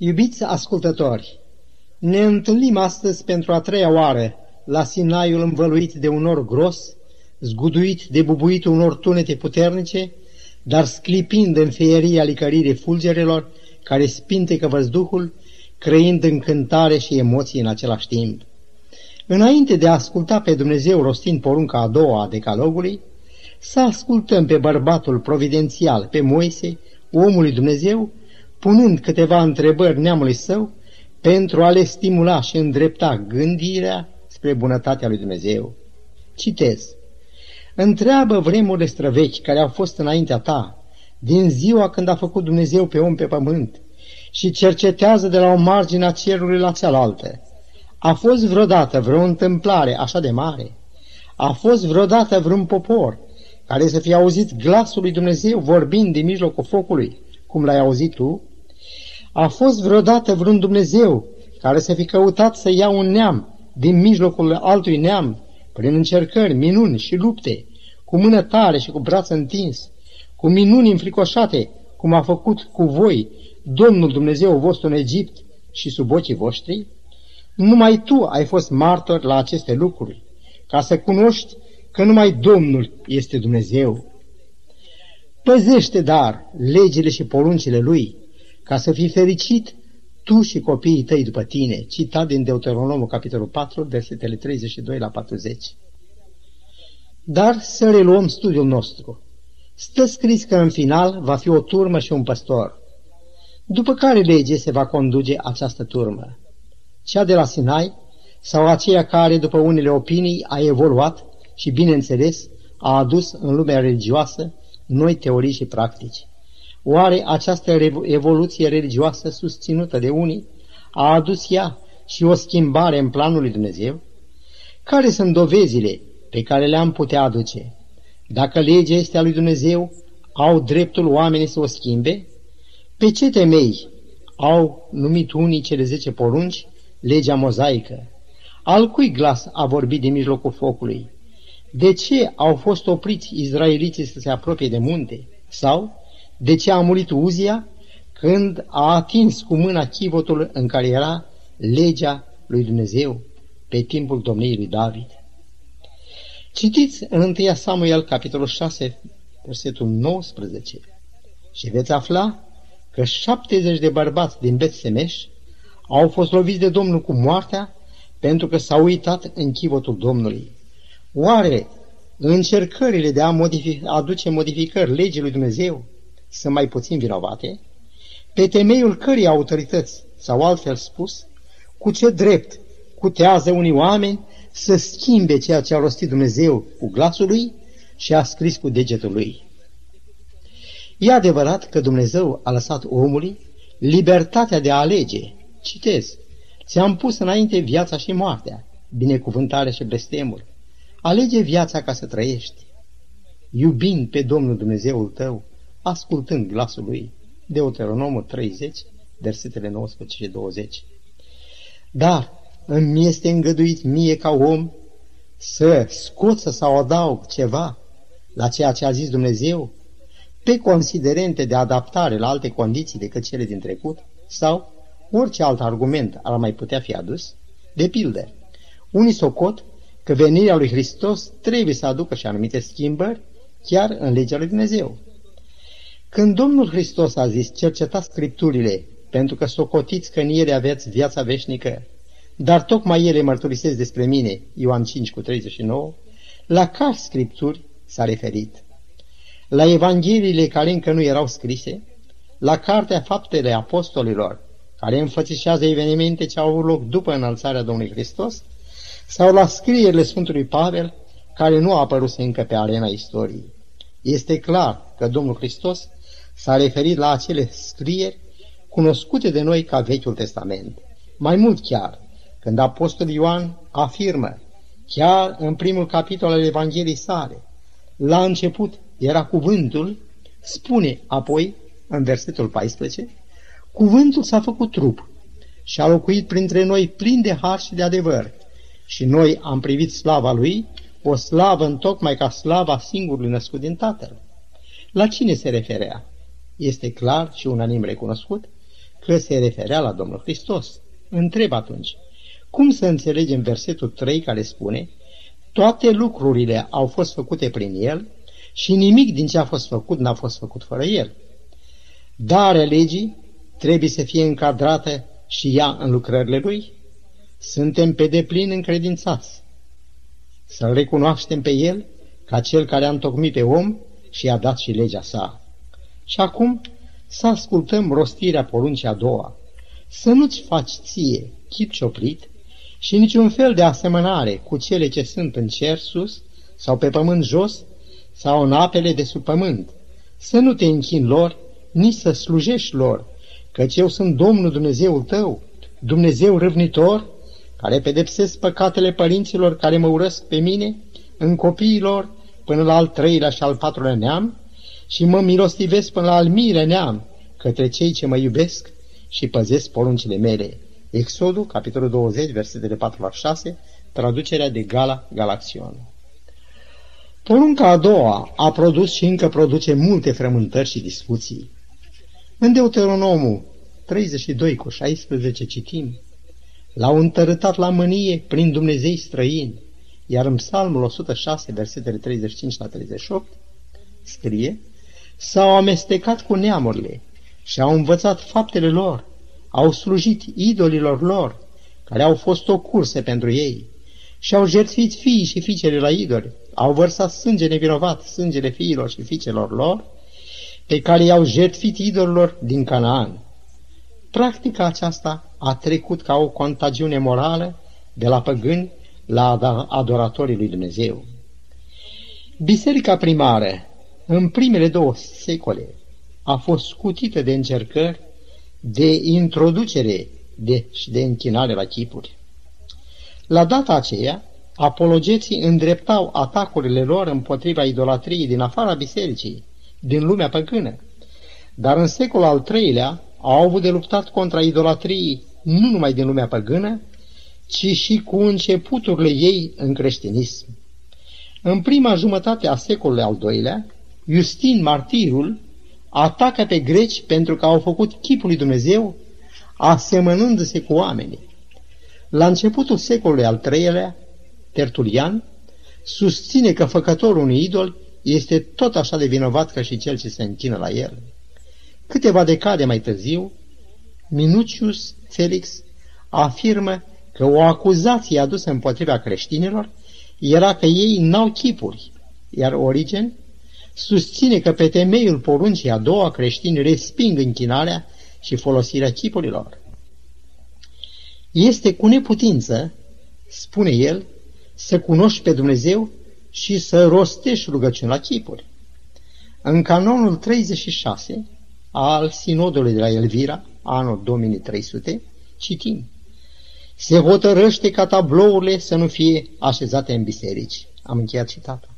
Iubiți ascultători, ne întâlnim astăzi pentru a treia oară la Sinaiul învăluit de un nor gros, zguduit de bubuitul unor tunete puternice, dar sclipind în feieria licăririi fulgerelor care spintecă văzduhul, creând încântare și emoții în același timp. Înainte de a asculta pe Dumnezeu rostind porunca a doua a decalogului, să ascultăm pe bărbatul providențial, pe Moise, omul lui Dumnezeu, punând câteva întrebări neamului său pentru a le stimula și îndrepta gândirea spre bunătatea lui Dumnezeu. Citez. Întreabă vremurile străvechi care au fost înaintea ta, din ziua când a făcut Dumnezeu pe om pe pământ, și cercetează de la o margine a cerului la cealaltă. A fost vreodată vreo întâmplare așa de mare? A fost vreodată vreun popor care să fie auzit glasul lui Dumnezeu vorbind din mijlocul focului, cum l-ai auzit tu? A fost vreodată vreun Dumnezeu care să fi căutat să ia un neam din mijlocul altui neam, prin încercări, minuni și lupte, cu mână tare și cu braț întins, cu minuni înfricoșate, cum a făcut cu voi Domnul Dumnezeu vostru în Egipt și sub ochii voștri? Numai tu ai fost martor la aceste lucruri, ca să cunoști că numai Domnul este Dumnezeu. Păzește, dar, legile și poruncile Lui, ca să fii fericit tu și copiii tăi după tine, citat din Deuteronomul, capitolul 4, versetele 32 la 40. Dar să reluăm studiul nostru. Stă scris că în final va fi o turmă și un păstor. După care lege se va conduce această turmă? Cea de la Sinai sau aceea care, după unele opinii, a evoluat și, bineînțeles, a adus în lumea religioasă noi teorii și practici? Oare această evoluție religioasă susținută de unii a adus ea și o schimbare în planul lui Dumnezeu? Care sunt dovezile pe care le-am putea aduce? Dacă legea este a lui Dumnezeu, au dreptul oamenii să o schimbe? Pe ce temei au numit unii cele zece porunci legea mozaică? Al cui glas a vorbit din mijlocul focului? De ce au fost opriți izraeliții să se apropie de munte? Sau de ce a murit Uzia când a atins cu mâna chivotul în care era legea lui Dumnezeu pe timpul domniei lui David? Citiți în 1 Samuel, capitolul 6, versetul 19 și veți afla că 70 de bărbați din Bet Semeș au fost loviți de Domnul cu moartea pentru că s-au uitat în chivotul Domnului. Oare încercările de a modific- aduce modificări legii lui Dumnezeu sunt mai puțin vinovate? Pe temeiul cărei autorități, sau altfel spus, cu ce drept cutează unii oameni să schimbe ceea ce a rostit Dumnezeu cu glasul lui și a scris cu degetul lui. E adevărat că Dumnezeu a lăsat omului libertatea de a alege. Citez, ți-am pus înainte viața și moartea, binecuvântarea și blestemul. Alege viața ca să trăiești, iubind pe Domnul Dumnezeul tău, ascultând glasul lui. Deuteronomul 30, versetele 19 și 20. Dar îmi este îngăduit mie ca om să scot sau adaug ceva la ceea ce a zis Dumnezeu pe considerente de adaptare la alte condiții decât cele din trecut sau orice alt argument ar mai putea fi adus, de pildă, unii socot că venirea lui Hristos trebuie să aducă și anumite schimbări chiar în legea lui Dumnezeu. Când Domnul Hristos a zis, cercetați Scripturile, pentru că socotiți că în ele aveți viața veșnică, dar tocmai ele mărturisesc despre mine, Ioan 5 cu 39, la care Scripturi s-a referit? La Evangheliile care încă nu erau scrise, la Cartea Faptele Apostolilor, care înfățișează evenimente ce au avut loc după înălțarea Domnului Hristos, sau la scrierile Sfântului Pavel, care nu a apărut încă pe arena istoriei. Este clar că Domnul Hristos s-a referit la acele scrieri cunoscute de noi ca Vechiul Testament. Mai mult chiar, când Apostol Ioan afirmă, chiar în primul capitol al Evangheliei sale, la început era cuvântul, spune apoi, în versetul 14, cuvântul s-a făcut trup și a locuit printre noi plin de har și de adevăr și noi am privit slava lui, o slavă întocmai ca slava singurului născut din Tatăl. La cine se referea? Este clar și unanim recunoscut că se referea la Domnul Hristos. Întreb atunci, cum să înțelegem versetul 3 care spune toate lucrurile au fost făcute prin El și nimic din ce a fost făcut n-a fost făcut fără El. Darea legii trebuie să fie încadrată și ea în lucrările Lui? Suntem pe deplin încredințați. Să-L recunoaștem pe El ca Cel care a întocmit pe om și a dat și legea sa. Și acum să ascultăm rostirea poruncii a doua. Să nu-ți faci ție chip cioplit și niciun fel de asemănare cu cele ce sunt în cer sus sau pe pământ jos sau în apele de sub pământ. Să nu te închin lor, nici să slujești lor, căci eu sunt Domnul Dumnezeul tău, Dumnezeu râvnitor, care pedepsesc păcatele părinților care mă urăsc pe mine, în copiilor, până la al treilea și al patrulea neam, și mă milostivesc până la al miile neam, către cei ce mă iubesc și păzesc poruncile mele. Exodul, capitolul 20, versetele 4 la 6, traducerea de Gala Galaxion. Porunca a doua a produs și încă produce multe frământări și discuții. În Deuteronomul 32 cu 16 citim, L-au întărâtat la mânie prin Dumnezei străini, iar în Psalmul 106, versetele 35 la 38, scrie, S-au amestecat cu neamurile și au învățat faptele lor, au slujit idolilor lor, care au fost o cursă pentru ei, și au jertfit fiii și fiicele la idoli, au vărsat sânge nevinovat, sângele fiilor și fiicelor lor, pe care i-au jertfit idolilor din Canaan. Practica aceasta a trecut ca o contagiune morală de la păgâni la adoratorii lui Dumnezeu. Biserica primară, în primele două secole, a fost scutită de încercări de introducere de, și de închinare la chipuri. La data aceea, apologeții îndreptau atacurile lor împotriva idolatriei din afara bisericii, din lumea păgână. Dar în secolul al III-lea au avut de luptat contra idolatriei nu numai din lumea păgână, ci și cu începuturile ei în creștinism. În prima jumătate a secolului al doilea, Justin Martirul atacă pe greci pentru că au făcut chipul lui Dumnezeu asemănându-se cu oamenii. La începutul secolului al III-lea, Tertulian susține că făcătorul unui idol este tot așa de vinovat ca și cel ce se închină la el. Câteva decade mai târziu, Minucius Felix afirmă că o acuzație adusă împotriva creștinilor era că ei n-au chipuri, iar Origen susține că pe temeiul poruncii a doua creștini resping închinarea și folosirea chipurilor. Este cu neputință, spune el, să cunoști pe Dumnezeu și să rostești rugăciuni la chipuri. În canonul 36 al sinodului de la Elvira, anul 2300, citim Se hotărăște ca tablourile să nu fie așezate în biserici. Am încheiat citatul.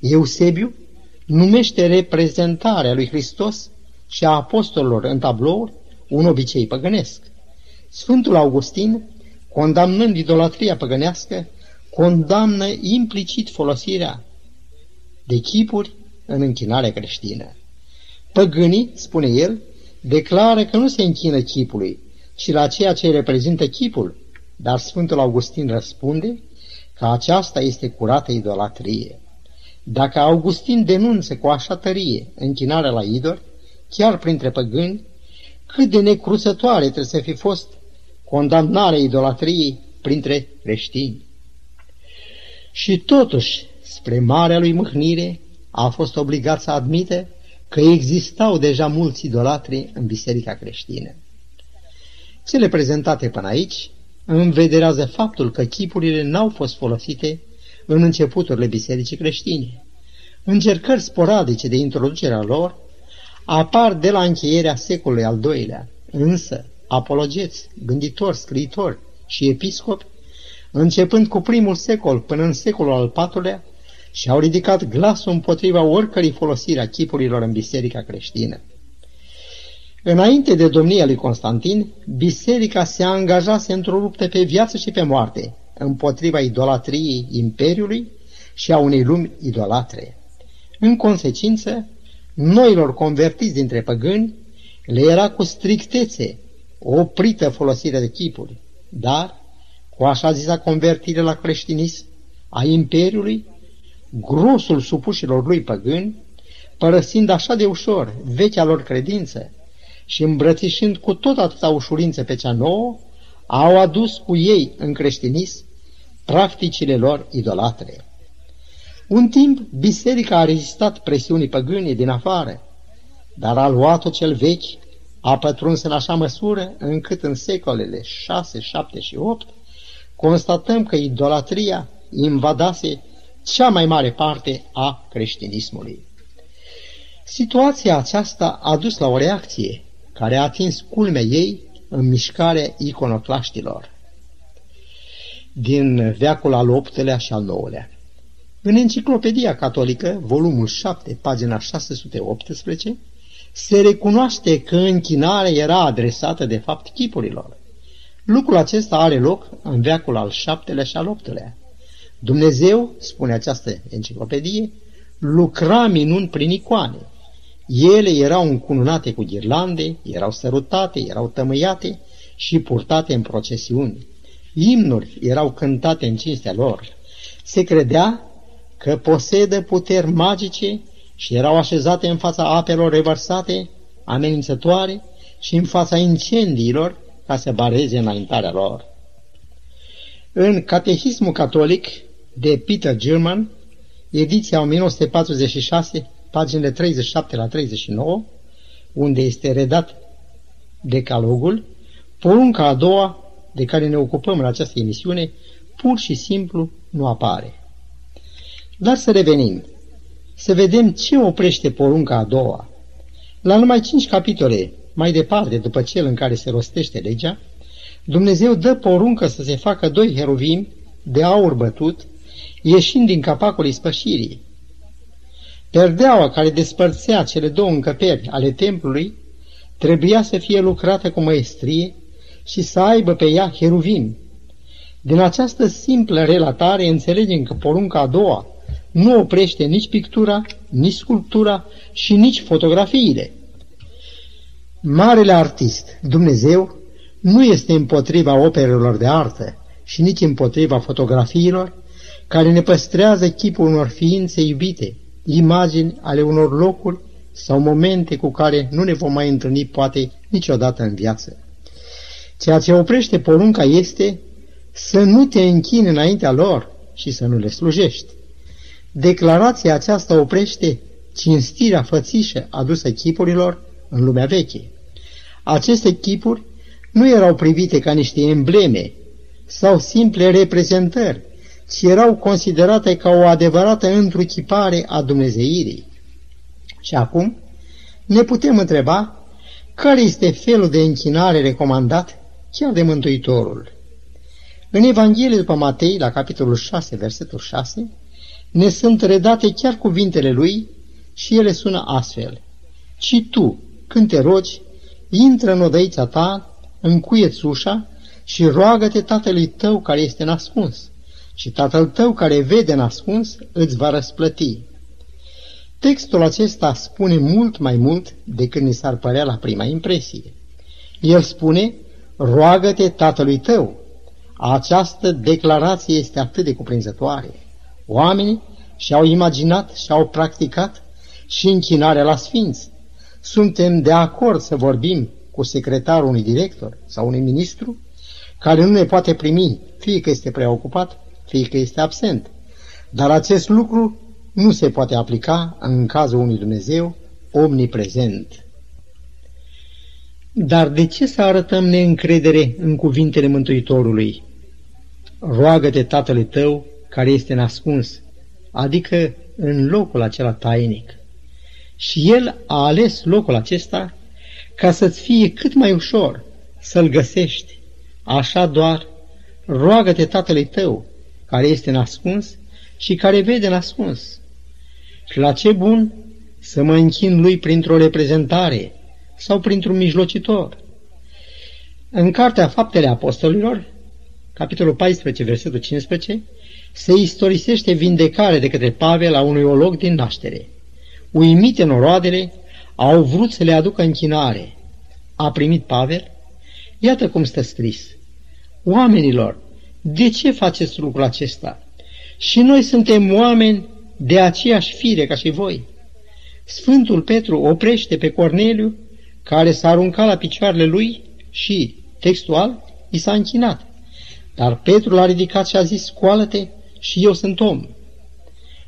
Eusebiu numește reprezentarea lui Hristos și a apostolilor în tablouri un obicei păgânesc. Sfântul Augustin, condamnând idolatria păgânească, condamnă implicit folosirea de chipuri în închinarea creștină. Păgânii, spune el, declară că nu se închină chipului, ci la ceea ce reprezintă chipul, dar Sfântul Augustin răspunde că aceasta este curată idolatrie. Dacă Augustin denunță cu așa tărie închinarea la idol, chiar printre păgâni, cât de necruțătoare trebuie să fi fost condamnarea idolatriei printre creștini. Și totuși, spre marea lui mâhnire, a fost obligat să admite că existau deja mulți idolatri în biserica creștină. Cele prezentate până aici învederează faptul că chipurile n-au fost folosite în începuturile bisericii creștine. Încercări sporadice de introducerea lor apar de la încheierea secolului al doilea, însă apologeți, gânditori, scriitori și episcopi, începând cu primul secol până în secolul al patrulea, și-au ridicat glasul împotriva oricărei folosiri a chipurilor în biserica creștină. Înainte de domnia lui Constantin, biserica se angajase într-o luptă pe viață și pe moarte, împotriva idolatriei imperiului și a unei lumi idolatre. În consecință, noilor convertiți dintre păgâni le era cu strictețe oprită folosirea de chipuri, dar cu așa zisa convertire la creștinism a Imperiului, grosul supușilor lui păgâni, părăsind așa de ușor vechea lor credință și îmbrățișând cu tot atâta ușurință pe cea nouă, au adus cu ei în creștinism practicile lor idolatre. Un timp, biserica a rezistat presiunii păgânii din afară, dar a luat-o cel vechi, a pătruns în așa măsură încât în secolele 6, 7 și 8 constatăm că idolatria invadase cea mai mare parte a creștinismului. Situația aceasta a dus la o reacție care a atins culmea ei în mișcarea iconoclaștilor din veacul al VIII-lea și al IX-lea. În Enciclopedia Catolică, volumul 7, pagina 618, se recunoaște că închinarea era adresată de fapt chipurilor. Lucrul acesta are loc în veacul al VII-lea și al VIII-lea. Dumnezeu, spune această enciclopedie, lucra minuni prin icoane. Ele erau încununate cu ghirlande, erau sărutate, erau tămâiate și purtate în procesiuni. Imnuri erau cântate în cinstea lor. Se credea că posedă puteri magice și erau așezate în fața apelor revărsate, amenințătoare și în fața incendiilor ca să bareze înaintarea lor. În Catehismul Catolic de Peter German, ediția 1946, paginile 37 la 39, unde este redat decalogul, porunca a doua de care ne ocupăm în această emisiune pur și simplu nu apare. Dar să revenim, să vedem ce oprește porunca a doua. La numai cinci capitole mai departe, după cel în care se rostește legea, Dumnezeu dă poruncă să se facă doi heruvimi de aur bătut, ieșind din capacul ispășirii. Perdeaua care despărțea cele două încăperi ale templului trebuia să fie lucrată cu măestrie și să aibă pe ea heruvim. Din această simplă relatare înțelegem că porunca a doua nu oprește nici pictura, nici sculptura și nici fotografiile. Marele artist, Dumnezeu, nu este împotriva operelor de artă și nici împotriva fotografiilor care ne păstrează chipul unor ființe iubite, imagini ale unor locuri sau momente cu care nu ne vom mai întâlni poate niciodată în viață. Ceea ce oprește porunca este să nu te închini înaintea lor și să nu le slujești. Declarația aceasta oprește cinstirea fățișă adusă chipurilor în lumea veche. Aceste chipuri nu erau privite ca niște embleme sau simple reprezentări, ci erau considerate ca o adevărată întruchipare a Dumnezeirii. Și acum ne putem întreba care este felul de închinare recomandat chiar de Mântuitorul. În Evanghelie după Matei, la capitolul 6, versetul 6, ne sunt redate chiar cuvintele lui și ele sună astfel. Ci tu, când te rogi, intră în odăița ta, încuieți ușa și roagă-te tatălui tău care este nascuns și tatăl tău care vede nascuns îți va răsplăti. Textul acesta spune mult mai mult decât ni s-ar părea la prima impresie. El spune, roagă-te tatălui tău. Această declarație este atât de cuprinzătoare. Oamenii și-au imaginat și-au practicat și închinarea la sfinți. Suntem de acord să vorbim cu secretarul unui director sau unui ministru care nu ne poate primi, fie că este preocupat, fie că este absent. Dar acest lucru nu se poate aplica în cazul unui Dumnezeu omniprezent. Dar de ce să arătăm neîncredere în cuvintele Mântuitorului? Roagă-te Tatălui tău care este nascuns, adică în locul acela tainic. Și El a ales locul acesta ca să-ți fie cât mai ușor să-L găsești. Așa doar, roagă-te Tatălui tău care este nascuns și care vede nascuns. Și la ce bun să mă închin lui printr-o reprezentare sau printr-un mijlocitor. În Cartea Faptele Apostolilor, capitolul 14, versetul 15, se istorisește vindecare de către Pavel a unui olog din naștere. Uimite noroadele, au vrut să le aducă închinare. A primit Pavel Iată cum stă scris. Oamenilor, de ce faceți lucrul acesta? Și noi suntem oameni de aceeași fire ca și voi. Sfântul Petru oprește pe Corneliu, care s-a aruncat la picioarele lui și, textual, i s-a închinat. Dar Petru l-a ridicat și a zis, scoală-te și eu sunt om.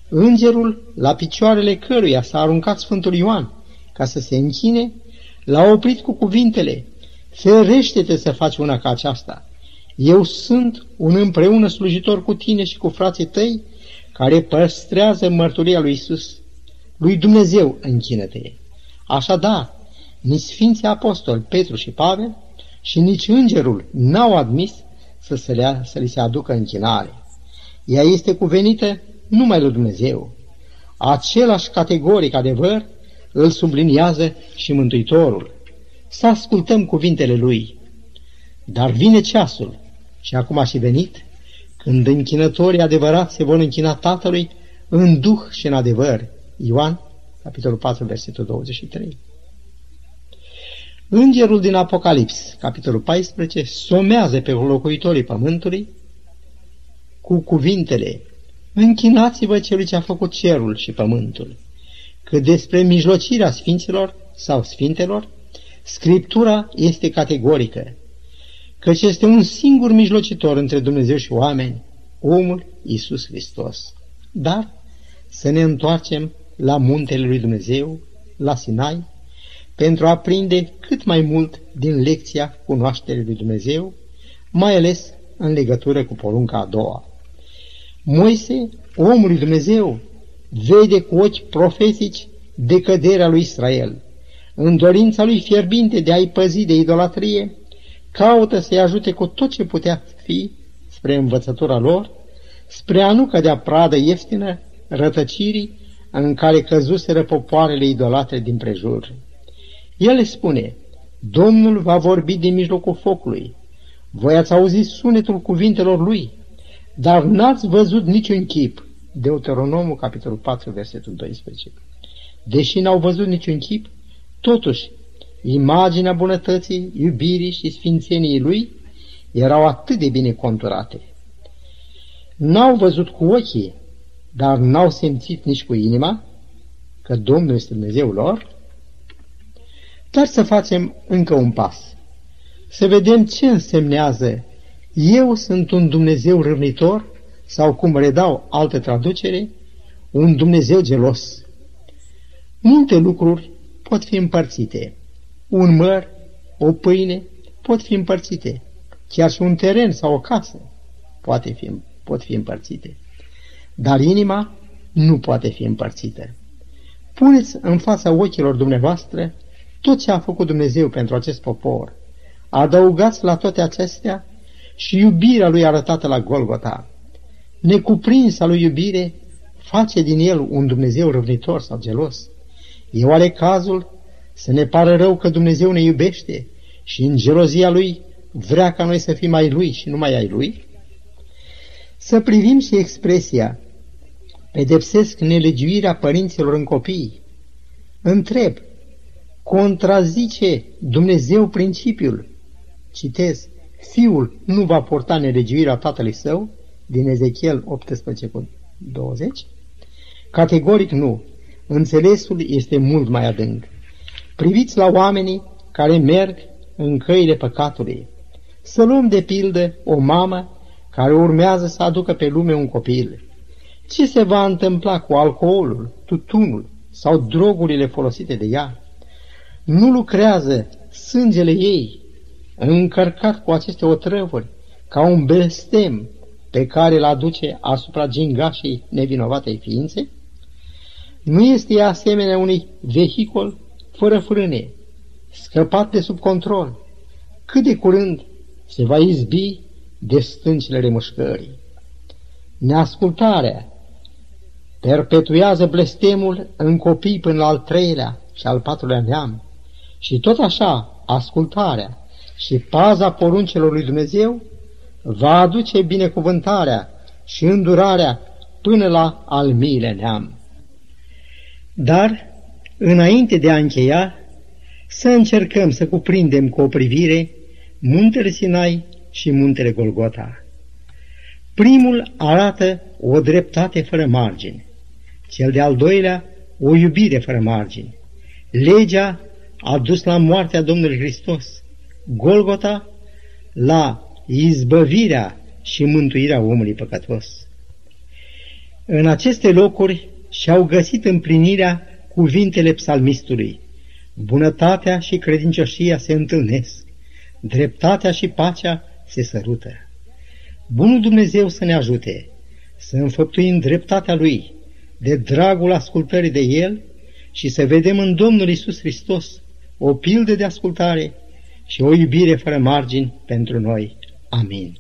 Îngerul, la picioarele căruia s-a aruncat Sfântul Ioan, ca să se închine, l-a oprit cu cuvintele, ferește-te să faci una ca aceasta. Eu sunt un împreună slujitor cu tine și cu frații tăi, care păstrează mărturia lui Isus. Lui Dumnezeu închină-te. Așadar, nici Sfinții Apostoli Petru și Pavel și nici Îngerul n-au admis să, se lea, să li se aducă închinare. Ea este cuvenită numai lui Dumnezeu. Același categoric adevăr îl subliniază și Mântuitorul. Să ascultăm cuvintele Lui. Dar vine ceasul, și acum aș și venit, când închinătorii adevărați se vor închina Tatălui în duh și în adevăr. Ioan, capitolul 4, versetul 23. Îngerul din Apocalips, capitolul 14, somează pe locuitorii pământului cu cuvintele Închinați-vă celui ce a făcut cerul și pământul. Că despre mijlocirea sfinților sau sfintelor, Scriptura este categorică, căci este un singur mijlocitor între Dumnezeu și oameni, omul Iisus Hristos. Dar să ne întoarcem la muntele lui Dumnezeu, la Sinai, pentru a prinde cât mai mult din lecția cunoașterii lui Dumnezeu, mai ales în legătură cu porunca a doua. Moise, omul lui Dumnezeu, vede cu ochi profetici decăderea lui Israel. În dorința lui fierbinte de a-i păzi de idolatrie, caută să-i ajute cu tot ce putea fi spre învățătura lor, spre a nu cădea pradă ieftină rătăcirii în care căzuseră popoarele idolate din prejur. El spune, Domnul va vorbi din mijlocul focului. Voi ați auzit sunetul cuvintelor lui, dar n-ați văzut niciun chip. Deuteronomul, capitolul 4, versetul 12. Deși n-au văzut niciun chip, totuși, imaginea bunătății, iubirii și sfințeniei lui erau atât de bine conturate. N-au văzut cu ochii, dar n-au simțit nici cu inima că Domnul este Dumnezeul lor, dar să facem încă un pas. Să vedem ce însemnează eu sunt un Dumnezeu râvnitor sau cum redau alte traducere, un Dumnezeu gelos. Multe lucruri pot fi împărțite. Un măr, o pâine pot fi împărțite. Chiar și un teren sau o casă poate fi, pot fi împărțite. Dar inima nu poate fi împărțită. Puneți în fața ochilor dumneavoastră tot ce a făcut Dumnezeu pentru acest popor. Adăugați la toate acestea și iubirea lui arătată la Golgota. Necuprinsa lui iubire face din el un Dumnezeu răvnitor sau gelos. E oare cazul să ne pară rău că Dumnezeu ne iubește și în gelozia lui vrea ca noi să fim ai lui și nu mai ai lui? Să privim și expresia pedepsesc nelegiuirea părinților în copii. Întreb, contrazice Dumnezeu principiul? Citez, fiul nu va porta nelegiuirea tatălui său, din Ezechiel 18 cu 20? Categoric nu. Înțelesul este mult mai adânc. Priviți la oamenii care merg în căile păcatului. Să luăm de pildă o mamă care urmează să aducă pe lume un copil. Ce se va întâmpla cu alcoolul, tutunul sau drogurile folosite de ea? Nu lucrează sângele ei încărcat cu aceste otrăvuri, ca un blestem pe care îl aduce asupra gingașei nevinovatei ființe? Nu este asemenea unui vehicul fără frâne, scăpat de sub control, cât de curând se va izbi de stâncile remușcării. Neascultarea perpetuează blestemul în copii până la al treilea și al patrulea neam și tot așa ascultarea și paza poruncelor lui Dumnezeu va aduce binecuvântarea și îndurarea până la al miile neam. Dar, înainte de a încheia, să încercăm să cuprindem cu o privire muntele Sinai și muntele Golgota. Primul arată o dreptate fără margini, cel de-al doilea o iubire fără margini. Legea a dus la moartea Domnului Hristos, Golgota la izbăvirea și mântuirea omului păcătos. În aceste locuri și-au găsit împlinirea cuvintele psalmistului. Bunătatea și credincioșia se întâlnesc, dreptatea și pacea se sărută. Bunul Dumnezeu să ne ajute să înfăptuim dreptatea Lui, de dragul ascultării de El și să vedem în Domnul Isus Hristos o pildă de ascultare și o iubire fără margini pentru noi. Amin.